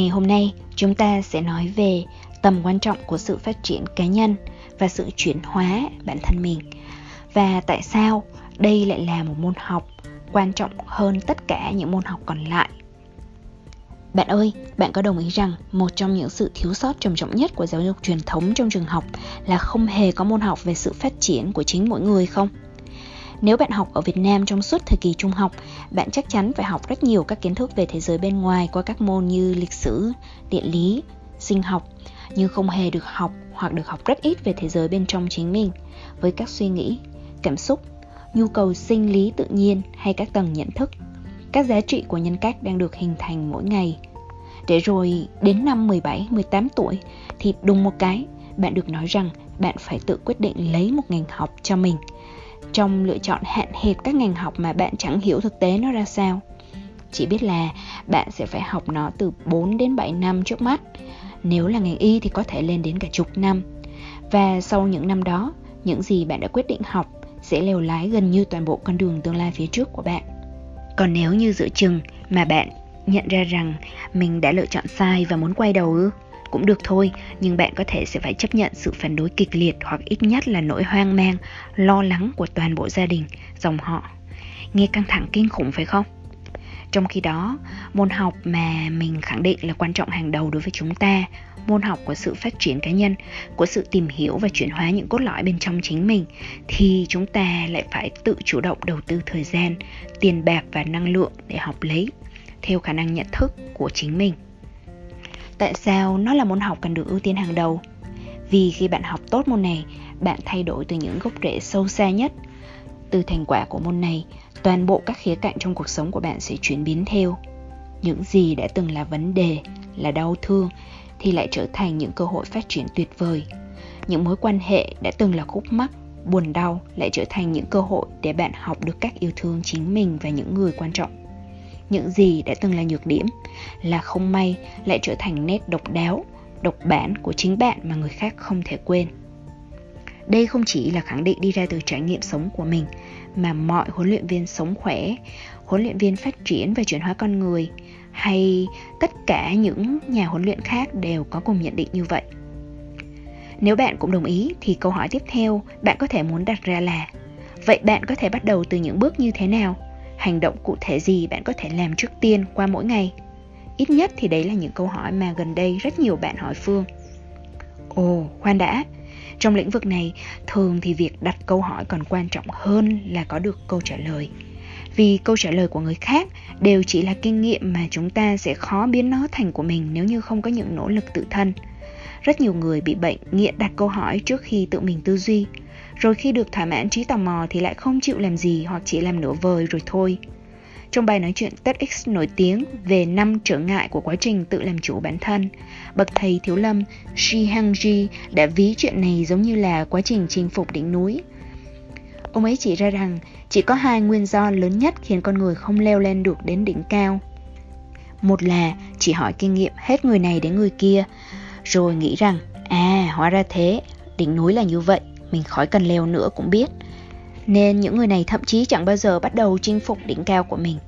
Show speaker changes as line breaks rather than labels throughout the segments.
Ngày hôm nay, chúng ta sẽ nói về tầm quan trọng của sự phát triển cá nhân và sự chuyển hóa bản thân mình. Và tại sao đây lại là một môn học quan trọng hơn tất cả những môn học còn lại? Bạn ơi, bạn có đồng ý rằng một trong những sự thiếu sót trầm trọng nhất của giáo dục truyền thống trong trường học là không hề có môn học về sự phát triển của chính mỗi người không? Nếu bạn học ở Việt Nam trong suốt thời kỳ trung học, bạn chắc chắn phải học rất nhiều các kiến thức về thế giới bên ngoài qua các môn như lịch sử, địa lý, sinh học, nhưng không hề được học hoặc được học rất ít về thế giới bên trong chính mình, với các suy nghĩ, cảm xúc, nhu cầu sinh lý tự nhiên hay các tầng nhận thức. Các giá trị của nhân cách đang được hình thành mỗi ngày. Để rồi đến năm 17, 18 tuổi thì đùng một cái, bạn được nói rằng bạn phải tự quyết định lấy một ngành học cho mình trong lựa chọn hạn hẹp các ngành học mà bạn chẳng hiểu thực tế nó ra sao. Chỉ biết là bạn sẽ phải học nó từ 4 đến 7 năm trước mắt. Nếu là ngành y thì có thể lên đến cả chục năm. Và sau những năm đó, những gì bạn đã quyết định học sẽ leo lái gần như toàn bộ con đường tương lai phía trước của bạn. Còn nếu như giữa chừng mà bạn nhận ra rằng mình đã lựa chọn sai và muốn quay đầu ư? Cũng được thôi, nhưng bạn có thể sẽ phải chấp nhận sự phản đối kịch liệt hoặc ít nhất là nỗi hoang mang, lo lắng của toàn bộ gia đình, dòng họ. Nghe căng thẳng kinh khủng phải không? Trong khi đó, môn học mà mình khẳng định là quan trọng hàng đầu đối với chúng ta, môn học của sự phát triển cá nhân, của sự tìm hiểu và chuyển hóa những cốt lõi bên trong chính mình, thì chúng ta lại phải tự chủ động đầu tư thời gian, tiền bạc và năng lượng để học lấy, theo khả năng nhận thức của chính mình. Tại sao nó là môn học cần được ưu tiên hàng đầu? Vì khi bạn học tốt môn này, bạn thay đổi từ những gốc rễ sâu xa nhất. Từ thành quả của môn này, toàn bộ các khía cạnh trong cuộc sống của bạn sẽ chuyển biến theo. Những gì đã từng là vấn đề, là đau thương thì lại trở thành những cơ hội phát triển tuyệt vời. Những mối quan hệ đã từng là khúc mắc, buồn đau lại trở thành những cơ hội để bạn học được cách yêu thương chính mình và những người quan trọng những gì đã từng là nhược điểm là không may lại trở thành nét độc đáo, độc bản của chính bạn mà người khác không thể quên. Đây không chỉ là khẳng định đi ra từ trải nghiệm sống của mình, mà mọi huấn luyện viên sống khỏe, huấn luyện viên phát triển và chuyển hóa con người, hay tất cả những nhà huấn luyện khác đều có cùng nhận định như vậy. Nếu bạn cũng đồng ý thì câu hỏi tiếp theo bạn có thể muốn đặt ra là, vậy bạn có thể bắt đầu từ những bước như thế nào? Hành động cụ thể gì bạn có thể làm trước tiên qua mỗi ngày? Ít nhất thì đấy là những câu hỏi mà gần đây rất nhiều bạn hỏi phương. Ồ, khoan đã. Trong lĩnh vực này, thường thì việc đặt câu hỏi còn quan trọng hơn là có được câu trả lời. Vì câu trả lời của người khác đều chỉ là kinh nghiệm mà chúng ta sẽ khó biến nó thành của mình nếu như không có những nỗ lực tự thân. Rất nhiều người bị bệnh nghiện đặt câu hỏi trước khi tự mình tư duy rồi khi được thỏa mãn trí tò mò thì lại không chịu làm gì hoặc chỉ làm nửa vời rồi thôi. Trong bài nói chuyện TEDx nổi tiếng về năm trở ngại của quá trình tự làm chủ bản thân, bậc thầy thiếu lâm Shi Hangji đã ví chuyện này giống như là quá trình chinh phục đỉnh núi. Ông ấy chỉ ra rằng chỉ có hai nguyên do lớn nhất khiến con người không leo lên được đến đỉnh cao. Một là chỉ hỏi kinh nghiệm hết người này đến người kia, rồi nghĩ rằng à hóa ra thế, đỉnh núi là như vậy mình khỏi cần leo nữa cũng biết. Nên những người này thậm chí chẳng bao giờ bắt đầu chinh phục đỉnh cao của mình.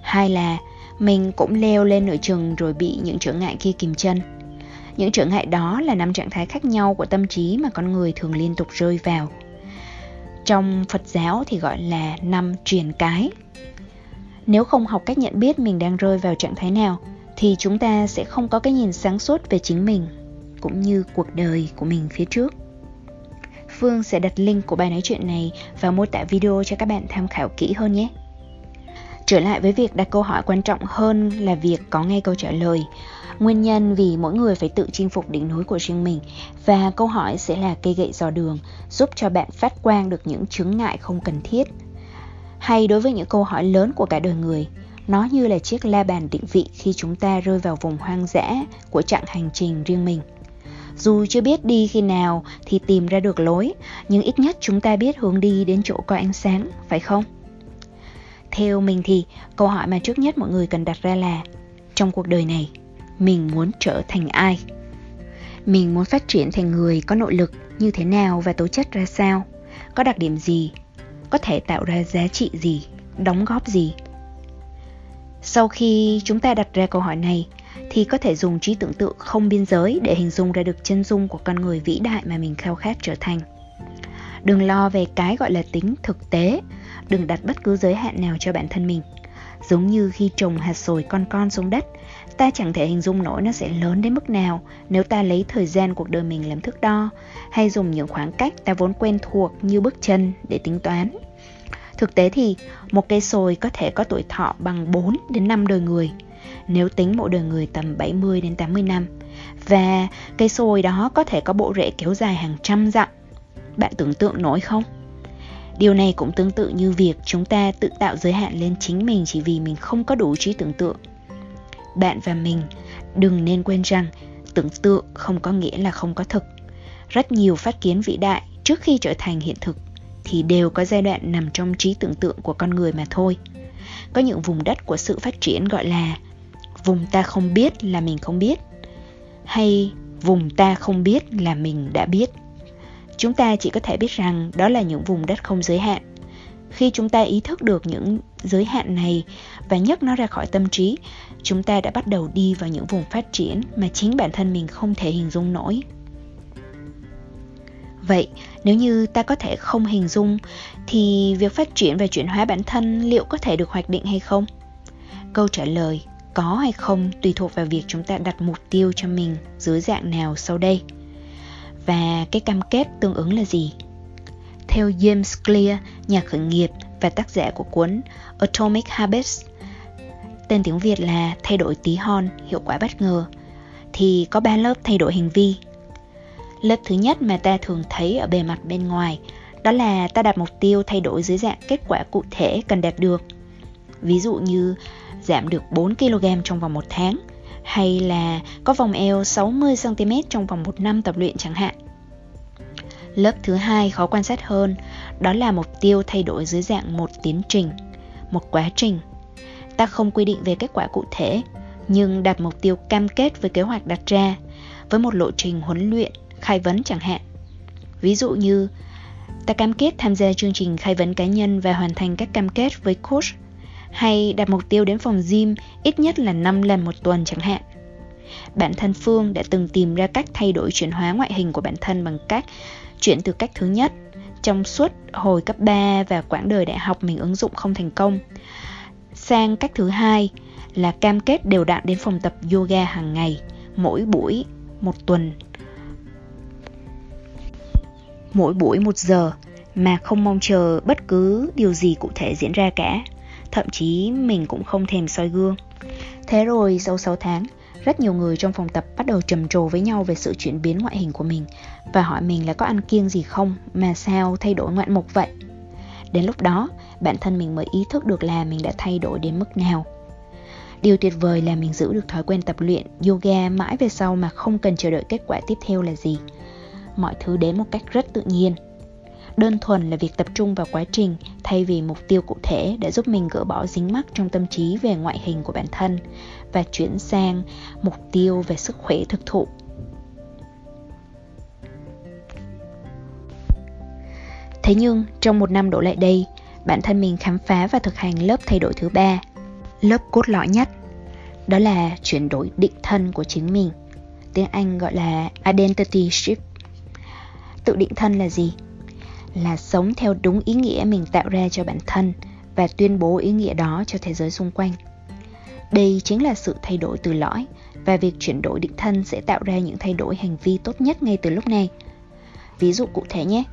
Hai là, mình cũng leo lên nửa chừng rồi bị những trở ngại kia kìm chân. Những trở ngại đó là năm trạng thái khác nhau của tâm trí mà con người thường liên tục rơi vào. Trong phật giáo thì gọi là năm truyền cái. Nếu không học cách nhận biết mình đang rơi vào trạng thái nào, thì chúng ta sẽ không có cái nhìn sáng suốt về chính mình, cũng như cuộc đời của mình phía trước. Phương sẽ đặt link của bài nói chuyện này vào mô tả video cho các bạn tham khảo kỹ hơn nhé. Trở lại với việc đặt câu hỏi quan trọng hơn là việc có ngay câu trả lời. Nguyên nhân vì mỗi người phải tự chinh phục đỉnh núi của riêng mình và câu hỏi sẽ là cây gậy dò đường giúp cho bạn phát quang được những chứng ngại không cần thiết. hay đối với những câu hỏi lớn của cả đời người, nó như là chiếc la bàn định vị khi chúng ta rơi vào vùng hoang dã của chặng hành trình riêng mình dù chưa biết đi khi nào thì tìm ra được lối, nhưng ít nhất chúng ta biết hướng đi đến chỗ có ánh sáng, phải không? Theo mình thì, câu hỏi mà trước nhất mọi người cần đặt ra là, trong cuộc đời này, mình muốn trở thành ai? Mình muốn phát triển thành người có nội lực như thế nào và tố chất ra sao? Có đặc điểm gì? Có thể tạo ra giá trị gì? Đóng góp gì? Sau khi chúng ta đặt ra câu hỏi này thì có thể dùng trí tưởng tượng không biên giới để hình dung ra được chân dung của con người vĩ đại mà mình khao khát trở thành. Đừng lo về cái gọi là tính thực tế, đừng đặt bất cứ giới hạn nào cho bản thân mình. Giống như khi trồng hạt sồi con con xuống đất, ta chẳng thể hình dung nổi nó sẽ lớn đến mức nào nếu ta lấy thời gian cuộc đời mình làm thước đo, hay dùng những khoảng cách ta vốn quen thuộc như bước chân để tính toán. Thực tế thì, một cây sồi có thể có tuổi thọ bằng 4 đến 5 đời người nếu tính mỗi đời người tầm 70 đến 80 năm và cây sồi đó có thể có bộ rễ kéo dài hàng trăm dặm. Bạn tưởng tượng nổi không? Điều này cũng tương tự như việc chúng ta tự tạo giới hạn lên chính mình chỉ vì mình không có đủ trí tưởng tượng. Bạn và mình đừng nên quên rằng tưởng tượng không có nghĩa là không có thực. Rất nhiều phát kiến vĩ đại trước khi trở thành hiện thực thì đều có giai đoạn nằm trong trí tưởng tượng của con người mà thôi. Có những vùng đất của sự phát triển gọi là vùng ta không biết là mình không biết hay vùng ta không biết là mình đã biết. Chúng ta chỉ có thể biết rằng đó là những vùng đất không giới hạn. Khi chúng ta ý thức được những giới hạn này và nhấc nó ra khỏi tâm trí, chúng ta đã bắt đầu đi vào những vùng phát triển mà chính bản thân mình không thể hình dung nổi. Vậy, nếu như ta có thể không hình dung thì việc phát triển và chuyển hóa bản thân liệu có thể được hoạch định hay không? Câu trả lời có hay không tùy thuộc vào việc chúng ta đặt mục tiêu cho mình dưới dạng nào sau đây. Và cái cam kết tương ứng là gì? Theo James Clear, nhà khởi nghiệp và tác giả của cuốn Atomic Habits, tên tiếng Việt là Thay đổi tí hon, hiệu quả bất ngờ, thì có ba lớp thay đổi hành vi Lớp thứ nhất mà ta thường thấy ở bề mặt bên ngoài đó là ta đặt mục tiêu thay đổi dưới dạng kết quả cụ thể cần đạt được. Ví dụ như giảm được 4 kg trong vòng một tháng hay là có vòng eo 60 cm trong vòng một năm tập luyện chẳng hạn. Lớp thứ hai khó quan sát hơn, đó là mục tiêu thay đổi dưới dạng một tiến trình, một quá trình. Ta không quy định về kết quả cụ thể, nhưng đặt mục tiêu cam kết với kế hoạch đặt ra, với một lộ trình huấn luyện khai vấn chẳng hạn. Ví dụ như ta cam kết tham gia chương trình khai vấn cá nhân và hoàn thành các cam kết với coach hay đặt mục tiêu đến phòng gym ít nhất là 5 lần một tuần chẳng hạn. Bản thân Phương đã từng tìm ra cách thay đổi chuyển hóa ngoại hình của bản thân bằng cách chuyển từ cách thứ nhất, trong suốt hồi cấp 3 và quãng đời đại học mình ứng dụng không thành công, sang cách thứ hai là cam kết đều đặn đến phòng tập yoga hàng ngày, mỗi buổi một tuần mỗi buổi một giờ mà không mong chờ bất cứ điều gì cụ thể diễn ra cả. Thậm chí mình cũng không thèm soi gương. Thế rồi sau 6 tháng, rất nhiều người trong phòng tập bắt đầu trầm trồ với nhau về sự chuyển biến ngoại hình của mình và hỏi mình là có ăn kiêng gì không mà sao thay đổi ngoạn mục vậy. Đến lúc đó, bản thân mình mới ý thức được là mình đã thay đổi đến mức nào. Điều tuyệt vời là mình giữ được thói quen tập luyện yoga mãi về sau mà không cần chờ đợi kết quả tiếp theo là gì mọi thứ đến một cách rất tự nhiên đơn thuần là việc tập trung vào quá trình thay vì mục tiêu cụ thể để giúp mình gỡ bỏ dính mắc trong tâm trí về ngoại hình của bản thân và chuyển sang mục tiêu về sức khỏe thực thụ. Thế nhưng, trong một năm đổ lại đây, bản thân mình khám phá và thực hành lớp thay đổi thứ ba, lớp cốt lõi nhất. Đó là chuyển đổi định thân của chính mình, tiếng anh gọi là identity shift. Tự định thân là gì? Là sống theo đúng ý nghĩa mình tạo ra cho bản thân và tuyên bố ý nghĩa đó cho thế giới xung quanh. Đây chính là sự thay đổi từ lõi và việc chuyển đổi định thân sẽ tạo ra những thay đổi hành vi tốt nhất ngay từ lúc này. Ví dụ cụ thể nhé.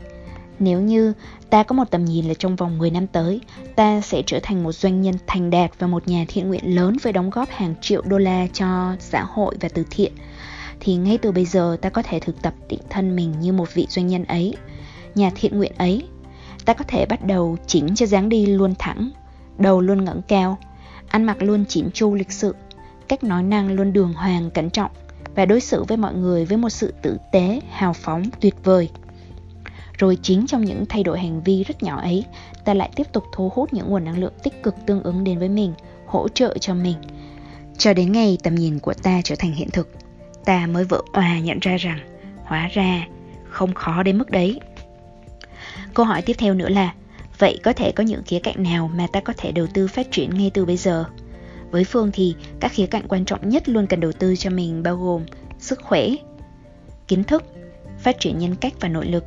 Nếu như ta có một tầm nhìn là trong vòng 10 năm tới, ta sẽ trở thành một doanh nhân thành đạt và một nhà thiện nguyện lớn với đóng góp hàng triệu đô la cho xã hội và từ thiện thì ngay từ bây giờ ta có thể thực tập định thân mình như một vị doanh nhân ấy, nhà thiện nguyện ấy. ta có thể bắt đầu chỉnh cho dáng đi luôn thẳng, đầu luôn ngẩng cao, ăn mặc luôn chỉnh chu lịch sự, cách nói năng luôn đường hoàng cẩn trọng và đối xử với mọi người với một sự tử tế, hào phóng, tuyệt vời. Rồi chính trong những thay đổi hành vi rất nhỏ ấy, ta lại tiếp tục thu hút những nguồn năng lượng tích cực tương ứng đến với mình, hỗ trợ cho mình. Cho đến ngày tầm nhìn của ta trở thành hiện thực, ta mới vỡ òa nhận ra rằng hóa ra không khó đến mức đấy. Câu hỏi tiếp theo nữa là, vậy có thể có những khía cạnh nào mà ta có thể đầu tư phát triển ngay từ bây giờ? Với Phương thì các khía cạnh quan trọng nhất luôn cần đầu tư cho mình bao gồm sức khỏe, kiến thức, phát triển nhân cách và nội lực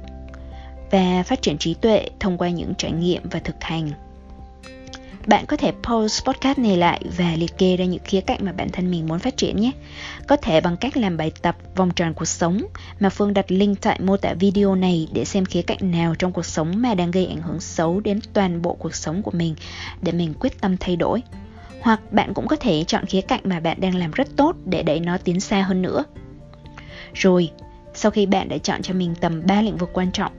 và phát triển trí tuệ thông qua những trải nghiệm và thực hành. Bạn có thể pause podcast này lại và liệt kê ra những khía cạnh mà bản thân mình muốn phát triển nhé. Có thể bằng cách làm bài tập vòng tròn cuộc sống mà Phương đặt link tại mô tả video này để xem khía cạnh nào trong cuộc sống mà đang gây ảnh hưởng xấu đến toàn bộ cuộc sống của mình để mình quyết tâm thay đổi. Hoặc bạn cũng có thể chọn khía cạnh mà bạn đang làm rất tốt để đẩy nó tiến xa hơn nữa. Rồi, sau khi bạn đã chọn cho mình tầm 3 lĩnh vực quan trọng,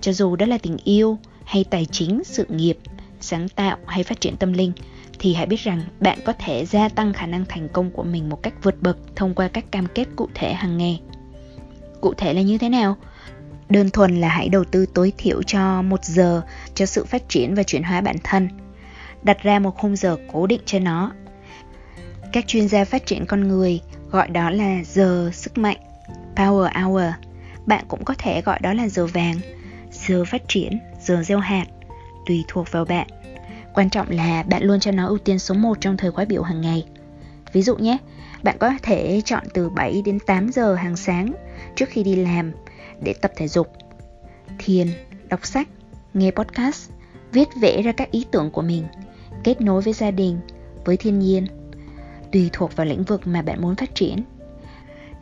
cho dù đó là tình yêu hay tài chính, sự nghiệp, sáng tạo hay phát triển tâm linh, thì hãy biết rằng bạn có thể gia tăng khả năng thành công của mình một cách vượt bậc thông qua các cam kết cụ thể hàng ngày. Cụ thể là như thế nào? Đơn thuần là hãy đầu tư tối thiểu cho một giờ cho sự phát triển và chuyển hóa bản thân – đặt ra một khung giờ cố định cho nó. Các chuyên gia phát triển con người gọi đó là giờ sức mạnh, power hour. Bạn cũng có thể gọi đó là giờ vàng, giờ phát triển, giờ gieo hạt, tùy thuộc vào bạn. Quan trọng là bạn luôn cho nó ưu tiên số 1 trong thời khóa biểu hàng ngày. Ví dụ nhé, bạn có thể chọn từ 7 đến 8 giờ hàng sáng trước khi đi làm để tập thể dục, thiền, đọc sách, nghe podcast, viết vẽ ra các ý tưởng của mình kết nối với gia đình, với thiên nhiên, tùy thuộc vào lĩnh vực mà bạn muốn phát triển.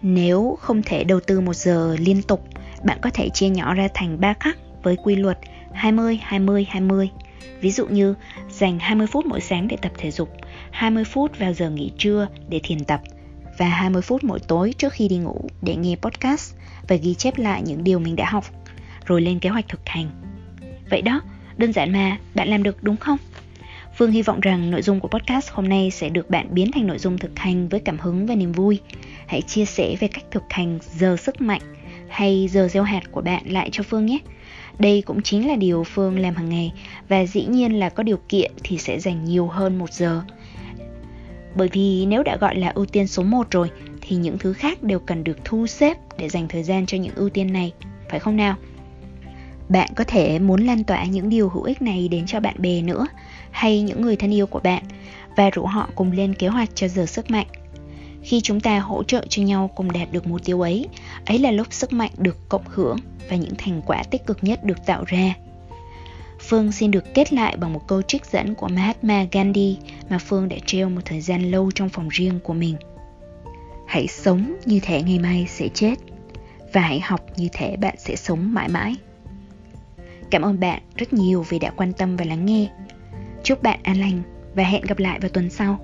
Nếu không thể đầu tư một giờ liên tục, bạn có thể chia nhỏ ra thành 3 khắc với quy luật 20 20 20. Ví dụ như dành 20 phút mỗi sáng để tập thể dục, 20 phút vào giờ nghỉ trưa để thiền tập và 20 phút mỗi tối trước khi đi ngủ để nghe podcast và ghi chép lại những điều mình đã học, rồi lên kế hoạch thực hành. Vậy đó, đơn giản mà, bạn làm được đúng không? Phương hy vọng rằng nội dung của podcast hôm nay sẽ được bạn biến thành nội dung thực hành với cảm hứng và niềm vui. Hãy chia sẻ về cách thực hành giờ sức mạnh hay giờ gieo hạt của bạn lại cho Phương nhé. Đây cũng chính là điều Phương làm hàng ngày và dĩ nhiên là có điều kiện thì sẽ dành nhiều hơn một giờ. Bởi vì nếu đã gọi là ưu tiên số 1 rồi thì những thứ khác đều cần được thu xếp để dành thời gian cho những ưu tiên này, phải không nào? Bạn có thể muốn lan tỏa những điều hữu ích này đến cho bạn bè nữa hay những người thân yêu của bạn và rủ họ cùng lên kế hoạch cho giờ sức mạnh. Khi chúng ta hỗ trợ cho nhau cùng đạt được mục tiêu ấy, ấy là lúc sức mạnh được cộng hưởng và những thành quả tích cực nhất được tạo ra. Phương xin được kết lại bằng một câu trích dẫn của Mahatma Gandhi mà Phương đã treo một thời gian lâu trong phòng riêng của mình. Hãy sống như thể ngày mai sẽ chết và hãy học như thể bạn sẽ sống mãi mãi. Cảm ơn bạn rất nhiều vì đã quan tâm và lắng nghe. Chúc bạn an lành và hẹn gặp lại vào tuần sau.